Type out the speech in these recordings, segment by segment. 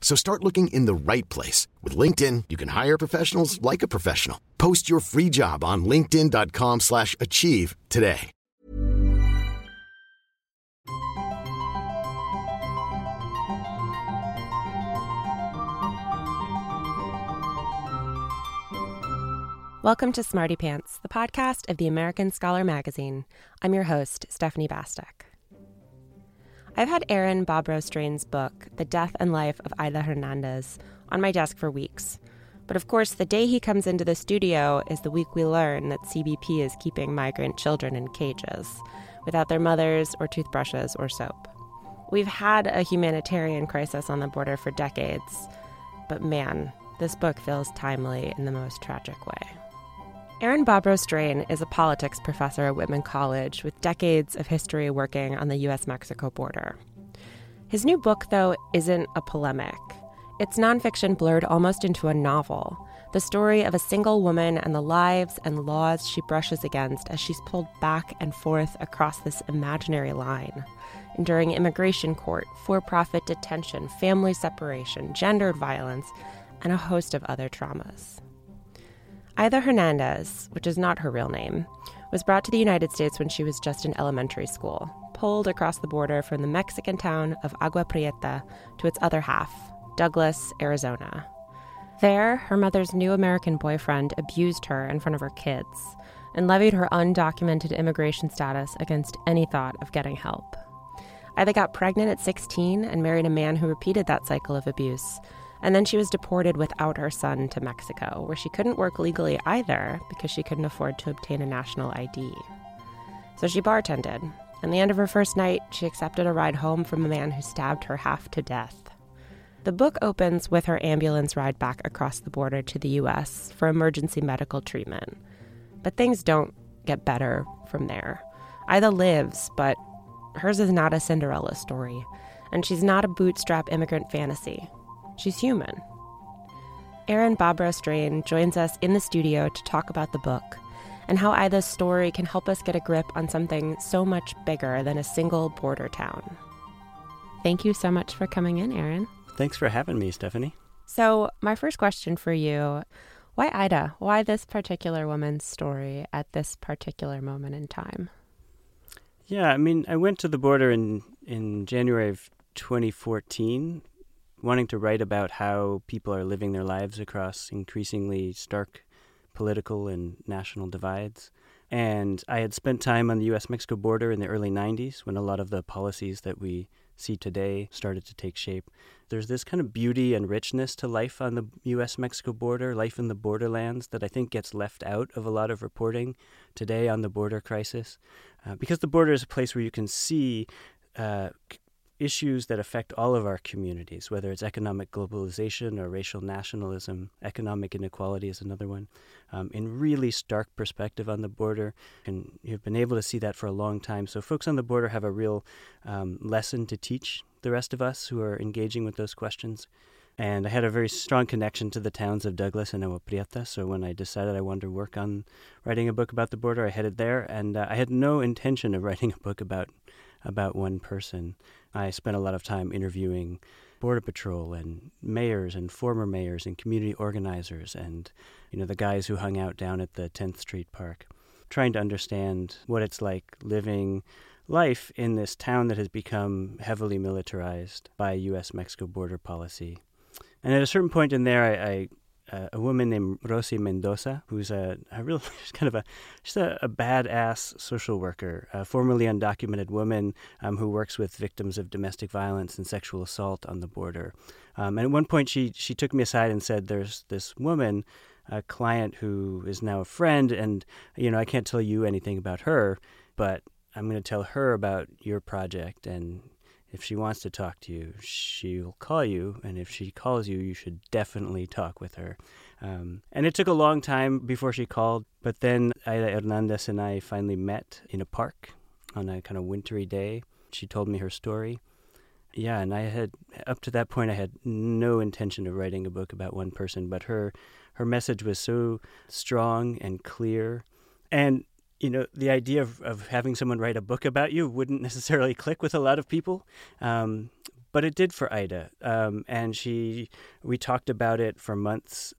So start looking in the right place. With LinkedIn, you can hire professionals like a professional. Post your free job on linkedin.com slash achieve today. Welcome to Smarty Pants, the podcast of the American Scholar magazine. I'm your host, Stephanie Bastek. I've had Aaron Bobrow-Strain's book, The Death and Life of Aida Hernandez, on my desk for weeks. But of course, the day he comes into the studio is the week we learn that CBP is keeping migrant children in cages, without their mothers or toothbrushes or soap. We've had a humanitarian crisis on the border for decades, but man, this book feels timely in the most tragic way. Aaron Bobrow-Strain is a politics professor at Whitman College with decades of history working on the US Mexico border. His new book, though, isn't a polemic. It's nonfiction blurred almost into a novel, the story of a single woman and the lives and laws she brushes against as she's pulled back and forth across this imaginary line, enduring immigration court, for profit detention, family separation, gendered violence, and a host of other traumas. Aida Hernandez, which is not her real name, was brought to the United States when she was just in elementary school, pulled across the border from the Mexican town of Agua Prieta to its other half, Douglas, Arizona. There, her mother's new American boyfriend abused her in front of her kids and levied her undocumented immigration status against any thought of getting help. Aida got pregnant at 16 and married a man who repeated that cycle of abuse and then she was deported without her son to Mexico, where she couldn't work legally either because she couldn't afford to obtain a national ID. So she bartended. And the end of her first night, she accepted a ride home from a man who stabbed her half to death. The book opens with her ambulance ride back across the border to the US for emergency medical treatment. But things don't get better from there. Aida lives, but hers is not a Cinderella story, and she's not a bootstrap immigrant fantasy. She's human. Aaron Bobrow-Strain joins us in the studio to talk about the book and how Aida's story can help us get a grip on something so much bigger than a single border town. Thank you so much for coming in, Aaron. Thanks for having me, Stephanie. So, my first question for you why Aida? Why this particular woman's story at this particular moment in time? Yeah, I mean, I went to the border in, in January of 2014 wanting to write about how people are living their lives across increasingly stark political and national divides. And I had spent time on the US Mexico border in the early 90s when a lot of the policies that we see today started to take shape. There's this kind of beauty and richness to life on the US Mexico border, life in the borderlands, that I think gets left out of a lot of reporting today on the border crisis. Uh, because the border is a place where you can see uh, issues that affect all of our communities, whether it's economic globalization or racial nationalism. Economic inequality is another one, um, in really stark perspective on the border. And you've been able to see that for a long time. So, folks on the border have a real um, lesson to teach the rest of us who are engaging with those questions. And I had a very strong connection to the towns of Douglas and Agua Prieta. So when I decided I wanted to work on writing a book about the border, I headed there. And uh, I had no intention of writing a book about about one person. I spent a lot of time interviewing Border Patrol and mayors and former mayors and community organizers and you know the guys who hung out down at the 10th Street Park, trying to understand what it's like living life in this town that has become heavily militarized by U.S. Mexico border policy. And at a certain point in there, I, I a woman named Rosie Mendoza, who's a, a real, she's kind of a, she's a, a badass social worker, a formerly undocumented woman um, who works with victims of domestic violence and sexual assault on the border. Um, and at one point, she she took me aside and said, "There's this woman." A client who is now a friend, and you know I can't tell you anything about her, but I'm going to tell her about your project, and if she wants to talk to you, she'll call you. And if she calls you, you should definitely talk with her. Um, and it took a long time before she called, but then Aida Hernandez and I finally met in a park on a kind of wintry day. She told me her story. Yeah, and I had up to that point I had no intention of writing a book about one person, but her her message was so strong and clear. And you know, the idea of, of having someone write a book about you wouldn't necessarily click with a lot of people. Um, but it did for Aida. Um, and she, we talked about it for months.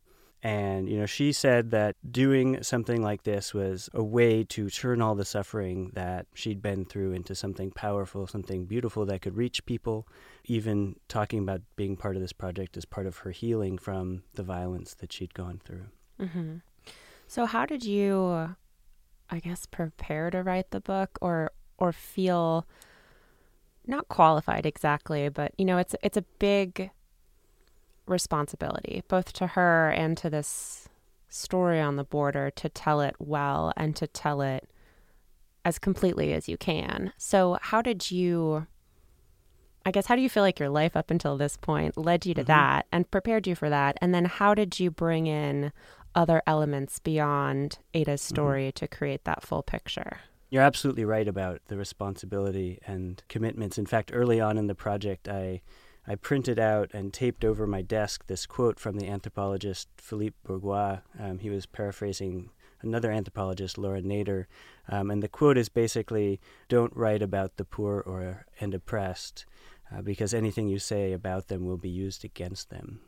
And, you know, she said that doing something like this was a way to turn all the suffering that she'd been through into something powerful, something beautiful that could reach people. Even talking about being part of this project as part of her healing from the violence that she'd gone through. Mm-hmm. So, how did you I guess prepare to write the book or or feel not qualified exactly, but you know, it's it's a big responsibility both to her and to this story on the border to tell it well and to tell it as completely as you can. So, how did you I guess how do you feel like your life up until this point led you to mm-hmm. that and prepared you for that? And then how did you bring in other elements beyond Aida's mm-hmm. story mm-hmm. to create that full picture. You're absolutely right about the responsibility and commitments. In fact, early on in the project, I I printed out and taped over my desk this quote from the anthropologist Philippe Bourgois. Um, he was paraphrasing another anthropologist, Laura Nader, um, and the quote is basically, "Don't write about the poor or and oppressed, uh, because anything you say about them will be used against them."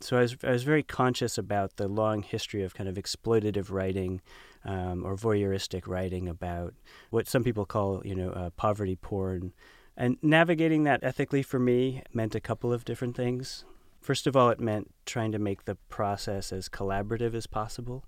So I was, I was very conscious about the long history of kind of exploitative writing um, or voyeuristic writing about what some people call, you know, uh, poverty porn. And navigating that ethically for me meant a couple of different things. First of all, it meant trying to make the process as collaborative as possible.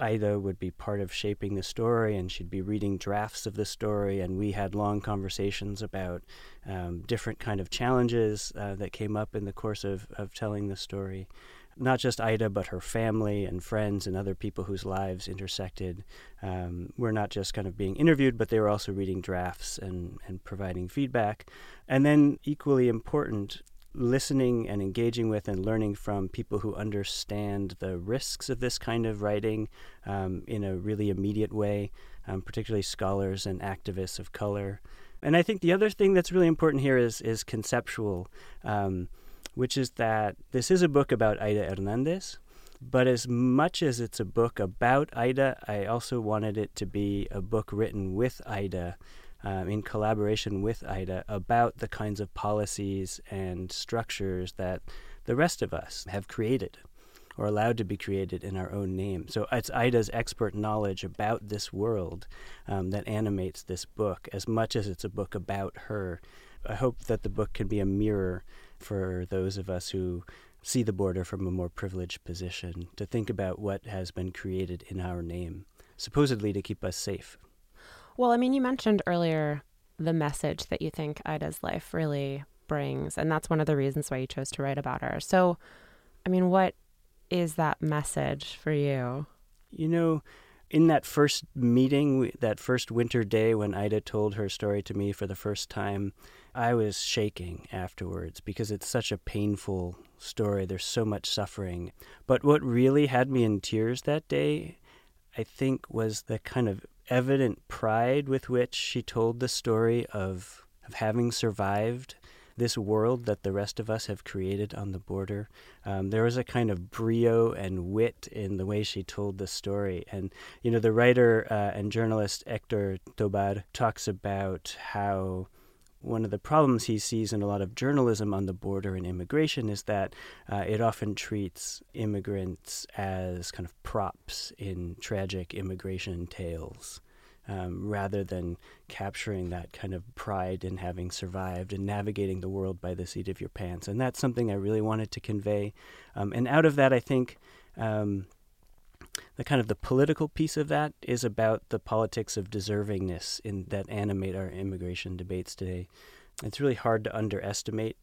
Aida would be part of shaping the story, and she'd be reading drafts of the story, and we had long conversations about um, different kind of challenges uh, that came up in the course of, of telling the story. Not just Aida, but her family and friends and other people whose lives intersected um, were not just kind of being interviewed, but they were also reading drafts and, and providing feedback. And then, equally important, listening and engaging with and learning from people who understand the risks of this kind of writing um, in a really immediate way, um, particularly scholars and activists of color. And I think the other thing that's really important here is is conceptual, um, which is that this is a book about Aida Hernandez. But as much as it's a book about Aida, I also wanted it to be a book written with Aida um, in collaboration with Aida about the kinds of policies and structures that the rest of us have created or allowed to be created in our own name. So it's Aida's expert knowledge about this world um, that animates this book as much as it's a book about her. I hope that the book can be a mirror for those of us who see the border from a more privileged position to think about what has been created in our name, supposedly to keep us safe. Well, I mean, you mentioned earlier the message that you think Aida's life really brings, and that's one of the reasons why you chose to write about her. So, I mean, what is that message for you? You know, in that first meeting, that first winter day when Aida told her story to me for the first time, I was shaking afterwards because it's such a painful story. There's so much suffering. But what really had me in tears that day, I think, was the kind of evident pride with which she told the story of, of having survived this world that the rest of us have created on the border. Um, there was a kind of brio and wit in the way she told the story. And, you know, the writer uh, and journalist Hector Tobar talks about how one of the problems he sees in a lot of journalism on the border and immigration is that uh, it often treats immigrants as kind of props in tragic immigration tales. Um, rather than capturing that kind of pride in having survived and navigating the world by the seat of your pants. And that's something I really wanted to convey. Um, and out of that, I think Um, the kind of the political piece of that is about the politics of deservingness in that animate our immigration debates today. It's really hard to underestimate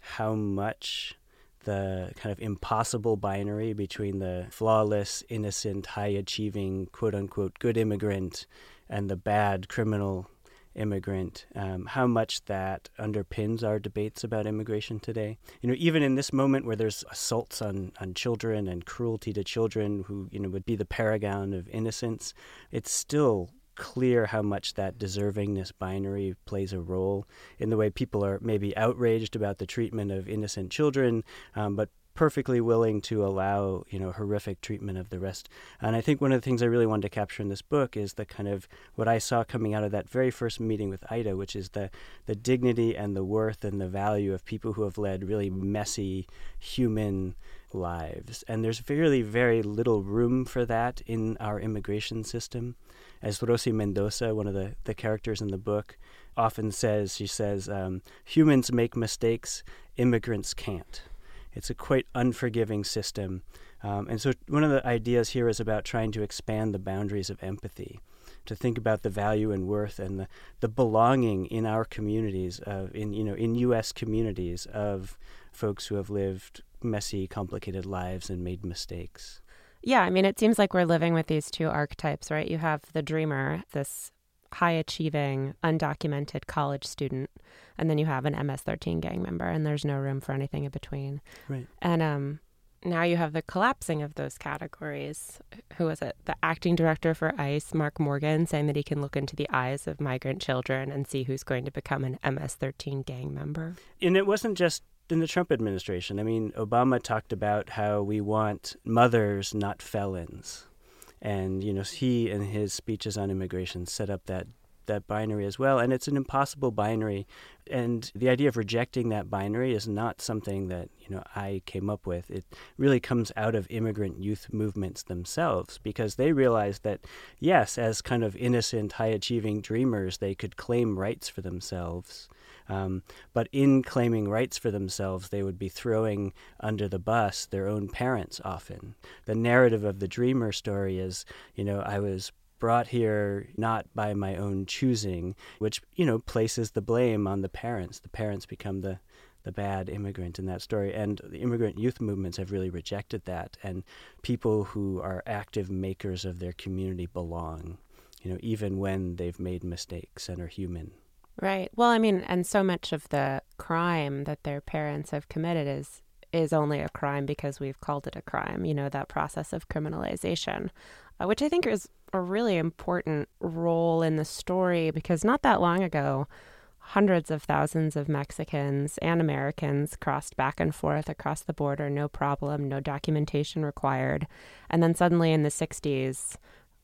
how much the kind of impossible binary between the flawless, innocent, high achieving, quote unquote, good immigrant and the bad criminal immigrant, um, how much that underpins our debates about immigration today. You know, even in this moment where there's assaults on, on children and cruelty to children who, you know, would be the paragon of innocence, it's still clear how much that deservingness binary plays a role in the way people are maybe outraged about the treatment of innocent children, um, but perfectly willing to allow you know horrific treatment of the rest. And I think one of the things I really wanted to capture in this book is the kind of what I saw coming out of that very first meeting with Aida, which is the the dignity and the worth and the value of people who have led really messy human lives. And there's really very little room for that in our immigration system. As Rosi Mendoza, one of the, the characters in the book, often says, she says, um, humans make mistakes, immigrants can't. It's a quite unforgiving system. Um, and so, one of the ideas here is about trying to expand the boundaries of empathy, to think about the value and worth and the, the belonging in our communities, of, in, you know, in U.S. communities of folks who have lived messy, complicated lives and made mistakes. Yeah, I mean, it seems like we're living with these two archetypes, right? You have the dreamer, this high achieving, undocumented college student, and then you have an MS 13 gang member, and there's no room for anything in between. Right. And um, now you have the collapsing of those categories. Who was it? The acting director for ICE, Mark Morgan, saying that he can look into the eyes of migrant children and see who's going to become an MS 13 gang member. And it wasn't just in the Trump administration. I mean, Obama talked about how we want mothers, not felons. And, you know, he in his speeches on immigration set up that that binary as well. And it's an impossible binary. And the idea of rejecting that binary is not something that, you know, I came up with. It really comes out of immigrant youth movements themselves because they realized that, yes, as kind of innocent, high achieving dreamers, they could claim rights for themselves. Um, but in claiming rights for themselves, they would be throwing under the bus their own parents often. The narrative of the dreamer story is, you know, I was brought here not by my own choosing, which, you know, places the blame on the parents. The parents become the the bad immigrant in that story. And the immigrant youth movements have really rejected that. And people who are active makers of their community belong, you know, even when they've made mistakes and are human. Right. Well, I mean, and so much of the crime that their parents have committed is is only a crime because we've called it a crime. You know, that process of criminalization, which I think is a really important role in the story because not that long ago, hundreds of thousands of Mexicans and Americans crossed back and forth across the border, no problem, no documentation required. And then suddenly in the 60s,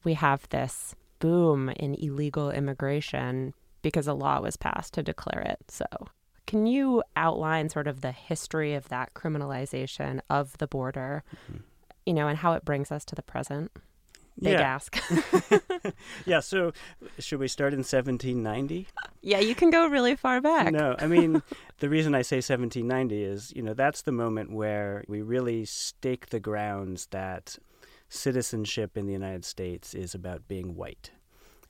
we have this boom in illegal immigration because a law was passed to declare it. So, can you outline sort of the history of that criminalization of the border, mm-hmm. you know, and how it brings us to the present? Big yeah. ask. yeah, so should we start in 1790? Yeah, you can go really far back. No, I mean, the reason I say 1790 is, you know, that's the moment where we really stake the grounds that citizenship in the United States is about being white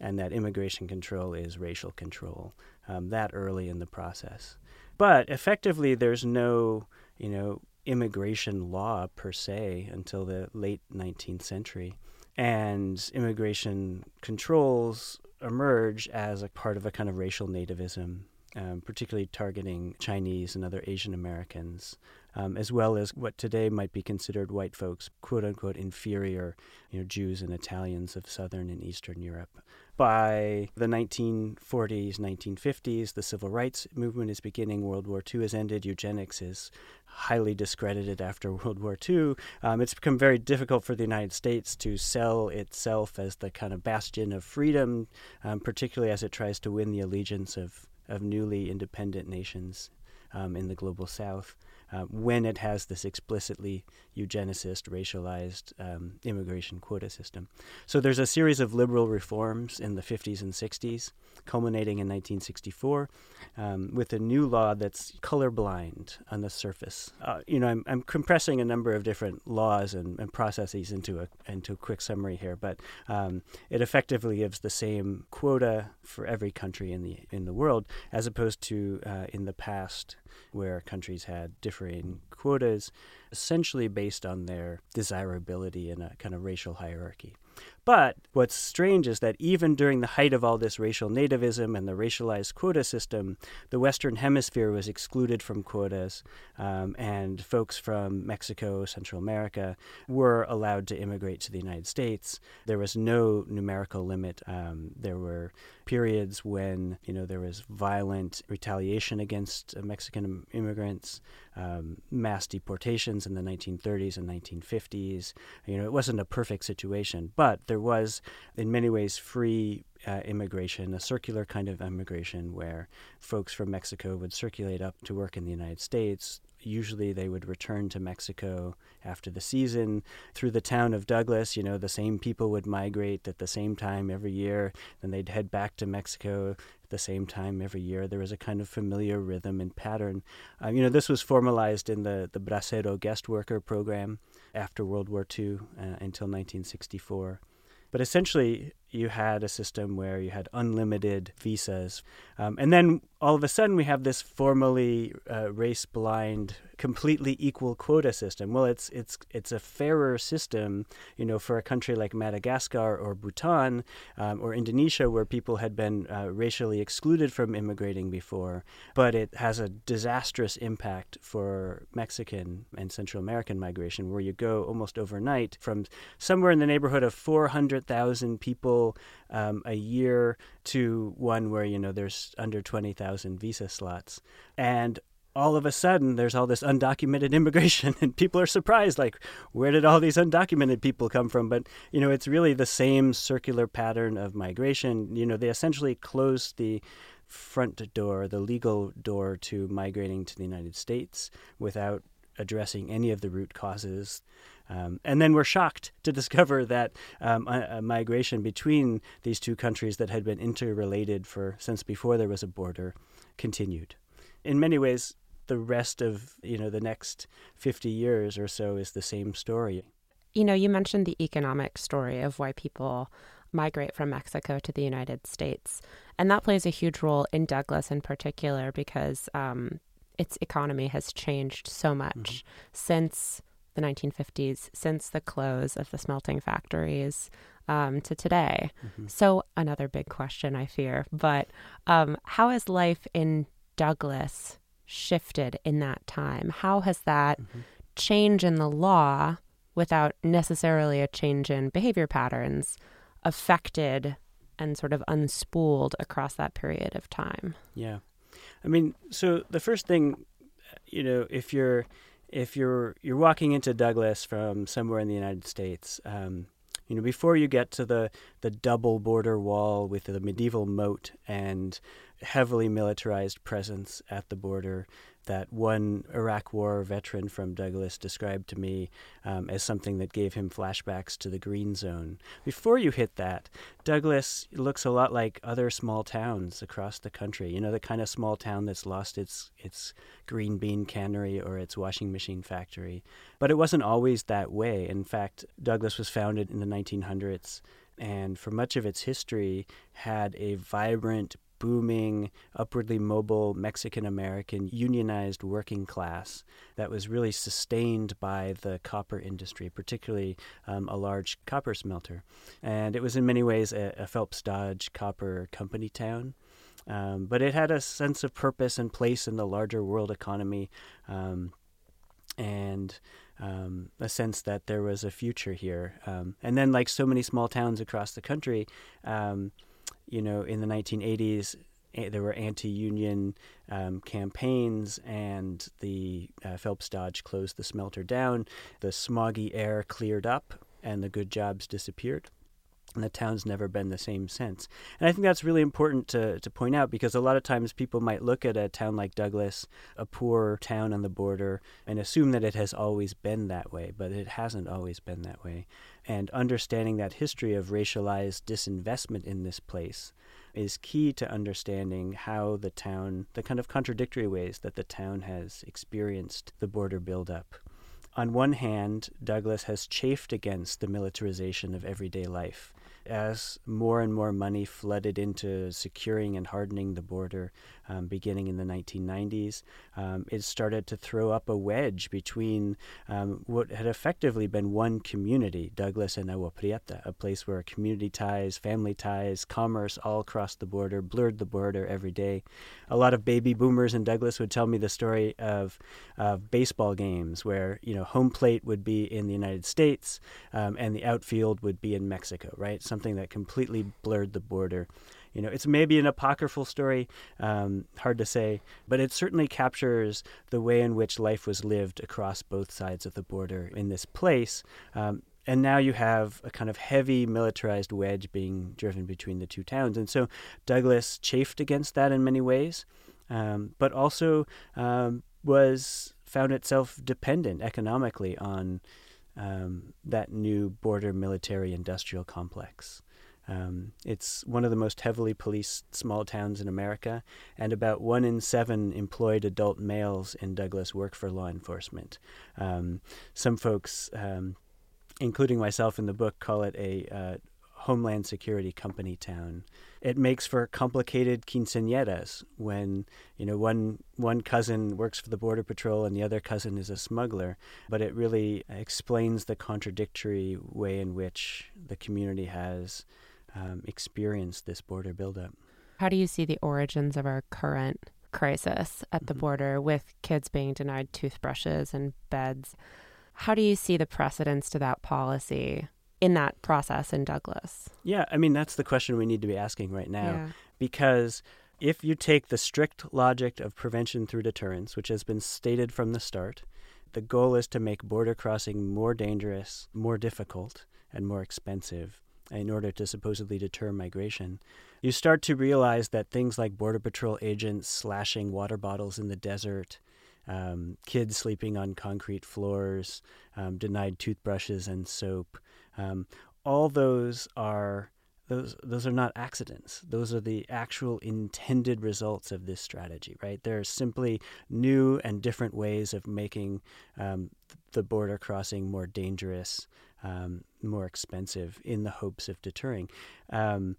and that immigration control is racial control um, that early in the process. But effectively, there's no, you know, immigration law per se until the late 19th century. And immigration controls emerge as a part of a kind of racial nativism, um, particularly targeting Chinese and other Asian Americans um, as well as what today might be considered white folks, quote unquote, inferior, you know, Jews and Italians of Southern and Eastern Europe. By the 1940s, 1950s, the civil rights movement is beginning. World War II has ended. Eugenics is highly discredited after World War II. Um, it's become very difficult for the United States to sell itself as the kind of bastion of freedom, um, particularly as it tries to win the allegiance of, of newly independent nations um, in the global south. Uh, when it has this explicitly eugenicist, racialized um, immigration quota system. So there's a series of liberal reforms in the 50s and 60s, culminating in 1964, um, with a new law that's colorblind on the surface. Uh, you know, I'm, I'm, compressing a number of different laws and, and, processes into a into a quick summary here, but um, it effectively gives the same quota for every country in the in the world, as opposed to uh, in the past where countries had differing quotas, essentially based on their desirability in a kind of racial hierarchy. But what's strange is that even during the height of all this racial nativism and the racialized quota system, the Western Hemisphere was excluded from quotas, um, and folks from Mexico, Central America, were allowed to immigrate to the United States. There was no numerical limit. Um, there were periods when you know there was violent retaliation against Mexican immigrants, um, mass deportations in the 1930s and 1950s. You know, it wasn't a perfect situation, but there was, in many ways, free uh, immigration, a circular kind of immigration where folks from Mexico would circulate up to work in the United States. Usually they would return to Mexico after the season. Through the town of Douglas, you know, the same people would migrate at the same time every year. Then they'd head back to Mexico at the same time every year. There was a kind of familiar rhythm and pattern. Uh, you know, this was formalized in the, the Bracero guest worker program after World War II uh, until 1964. But essentially, you had a system where you had unlimited visas. Um, and then all of a sudden, we have this formally uh, race blind, completely equal quota system. Well, it's, it's, it's a fairer system, you know, for a country like Madagascar or Bhutan um, or Indonesia, where people had been uh, racially excluded from immigrating before. But it has a disastrous impact for Mexican and Central American migration, where you go almost overnight from somewhere in the neighborhood of 400,000 people people um, a year to one where you know there's under 20,000 visa slots. And all of a sudden there's all this undocumented immigration and people are surprised like where did all these undocumented people come from? But you know it's really the same circular pattern of migration. You know they essentially closed the front door the legal door to migrating to the United States without addressing any of the root causes um, and then we're shocked to discover that um, a, a, migration between these two countries that had been interrelated for since before there was a border continued. In many ways, the rest of you know the next 50 years or so is the same story. You know, you mentioned the economic story of why people migrate from Mexico to the United States, and that plays a huge role in Douglas in particular because um, its economy has changed so much mm-hmm. since the 1950s since the close of the smelting factories um, to today. Mm-hmm. So, another big question, I fear. But um, how has life in Douglas shifted in that time? How has that mm-hmm. change in the law, without necessarily a change in behavior patterns, affected and sort of unspooled across that period of time? Yeah. I mean, so the first thing, you know, if you're if you're you're walking into Douglas from somewhere in the United States, um, you know, before you get to the the double border wall with the medieval moat and heavily militarized presence at the border, that one Iraq War veteran from Douglas described to me um, as something that gave him flashbacks to the Green Zone. Before you hit that, Douglas looks a lot like other small towns across the country. You know, the kind of small town that's lost its its green bean cannery or its washing machine factory. But it wasn't always that way. In fact, Douglas was founded in the 1900s and for much of its history had a vibrant booming, upwardly mobile Mexican American unionized working class that was really sustained by the copper industry, particularly um, a large copper smelter. And it was in many ways a, a Phelps Dodge copper company town. Um, but it had a sense of purpose and place in the larger world economy. Um, and um, a sense that there was a future here. Um, and then, like so many small towns across the country, um, you know, in the 1980s, there were anti-union um, campaigns, and the uh, Phelps Dodge closed the smelter down. The smoggy air cleared up, and the good jobs disappeared. And the town's never been the same since. And I think that's really important to, to point out because a lot of times people might look at a town like Douglas, a poor town on the border, and assume that it has always been that way, but it hasn't always been that way. And understanding that history of racialized disinvestment in this place is key to understanding how the town, the kind of contradictory ways that the town has experienced the border buildup. On one hand, Douglas has chafed against the militarization of everyday life as more and more money flooded into securing and hardening the border um, beginning in the 1990s, um, it started to throw up a wedge between um, what had effectively been one community, Douglas and Agua Prieta, a place where community ties, family ties, commerce all crossed the border, blurred the border every day. A lot of baby boomers in Douglas would tell me the story of, of baseball games where you know home plate would be in the United States um, and the outfield would be in Mexico, right? Something that completely blurred the border you know, it's maybe an apocryphal story, um, hard to say, but it certainly captures the way in which life was lived across both sides of the border in this place. Um, and now you have a kind of heavy militarized wedge being driven between the two towns. And so Douglas chafed against that in many ways, um, but also um, was found itself dependent economically on um, that new border military industrial complex. Um, it's one of the most heavily policed small towns in America, and about one in seven employed adult males in Douglas work for law enforcement. Um, some folks, um, including myself in the book, call it a uh, homeland security company town. It makes for complicated quinceañeras when you know one one cousin works for the border patrol and the other cousin is a smuggler. But it really explains the contradictory way in which the community has um, experienced this border buildup. How do you see the origins of our current crisis at the mm-hmm. border with kids being denied toothbrushes and beds? How do you see the precedents to that policy in that process in Douglas? Yeah, I mean, that's the question we need to be asking right now yeah. because if you take the strict logic of prevention through deterrence, which has been stated from the start, the goal is to make border crossing more dangerous, more difficult, and more expensive in order to supposedly deter migration, you start to realize that things like Border Patrol agents slashing water bottles in the desert, um, kids sleeping on concrete floors, um, denied toothbrushes and soap, um, all those are those those are not accidents. Those are the actual intended results of this strategy, right? There are simply new and different ways of making um, the border crossing more dangerous, um, more expensive, in the hopes of deterring. Um,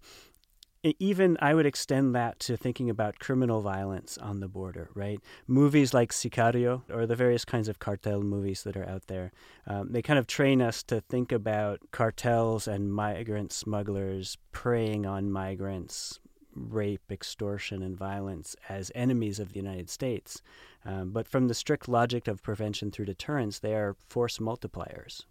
even I would extend that to thinking about criminal violence on the border, right? Movies like Sicario or the various kinds of cartel movies that are out there, um, they kind of train us to think about cartels and migrant smugglers preying on migrants, rape, extortion, and violence as enemies of the United States. Um, but from the strict logic of prevention through deterrence, they are force multipliers.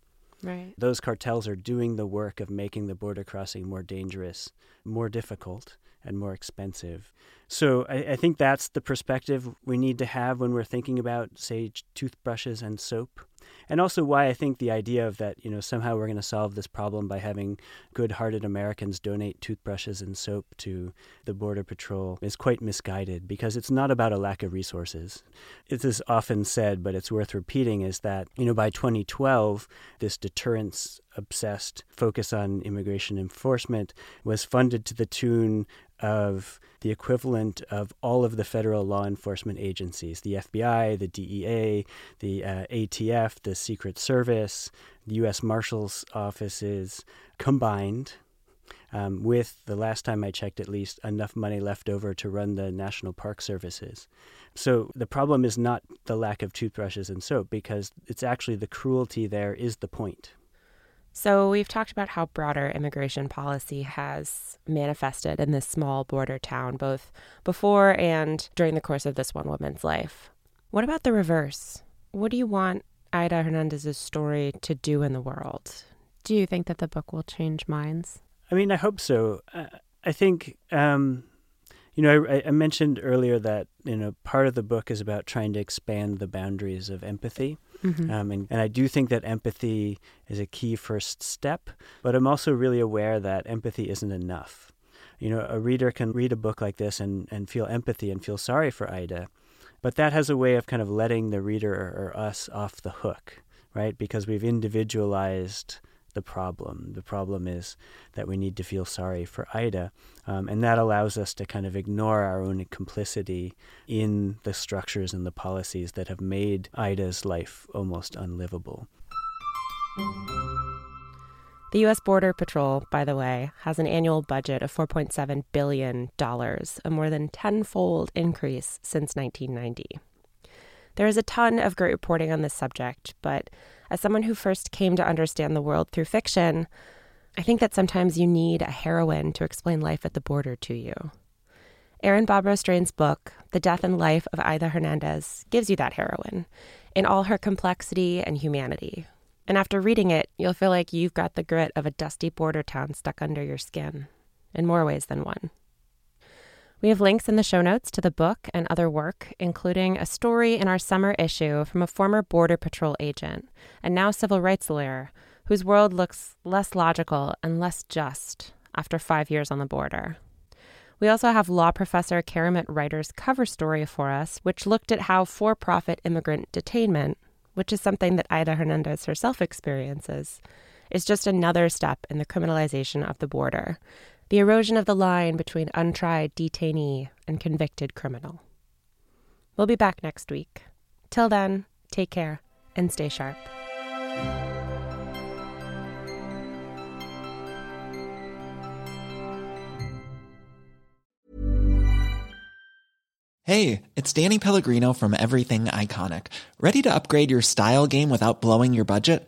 Right. Those cartels are doing the work of making the border crossing more dangerous, more difficult, and more expensive. So I, I, think that's the perspective we need to have when we're thinking about, say, toothbrushes and soap and also why I think the idea of that, you know, somehow we're going to solve this problem by having good hearted Americans donate toothbrushes and soap to the Border Patrol is quite misguided because it's not about a lack of resources. It is often said, but it's worth repeating, is that, you know, by 2012, this deterrence obsessed focus on immigration enforcement was funded to the tune of the equivalent of all of the federal law enforcement agencies the FBI, the DEA, the uh, ATF, the Secret Service, the U.S. Marshal's offices combined. Um, with the last time I checked, at least enough money left over to run the National Park Services. So the problem is not the lack of toothbrushes and soap because it's actually the cruelty there is the point. So, we've talked about how broader immigration policy has manifested in this small border town, both before and during the course of this one woman's life. What about the reverse? What do you want Aida Hernandez's story to do in the world? Do you think that the book will change minds? I mean, I hope so. I think, um, you You know, I, I, mentioned earlier that you know part of the book is about trying to expand the boundaries of empathy, mm-hmm. um, and, and I do think that empathy is a key first step. But I'm also really aware that empathy isn't enough. You know, a reader can read a book like this and, and feel empathy and feel sorry for Aida, but that has a way of kind of letting the reader or, or us off the hook, right? Because we've individualized the problem. The problem is that we need to feel sorry for Aida. Um, and that allows us to kind of ignore our own complicity in the structures and the policies that have made Aida's life almost unlivable. The U.S. Border Patrol, by the way, has an annual budget of $4.7 billion, a more than tenfold increase since 1990. There is a ton of great reporting on this subject, but as someone who first came to understand the world through fiction, I think that sometimes you need a heroine to explain life at the border to you. Aaron Bobrow Strain's book, The Death and Life of Aida Hernandez, gives you that heroine in all her complexity and humanity. And after reading it, you'll feel like you've got the grit of a dusty border town stuck under your skin, in more ways than one. We have links in the show notes to the book and other work, including a story in our summer issue from a former Border Patrol agent and now civil rights lawyer whose world looks less logical and less just after five years on the border. We also have law professor Keramet Reiter's cover story for us, which looked at how for profit immigrant detainment, which is something that Aida Hernandez herself experiences, is just another step in the criminalization of the border the erosion of the line between untried detainee and convicted criminal. We'll be back next week. Till then, take care and stay sharp. Hey, it's Danny Pellegrino from Everything Iconic. Ready to upgrade your style game without blowing your budget?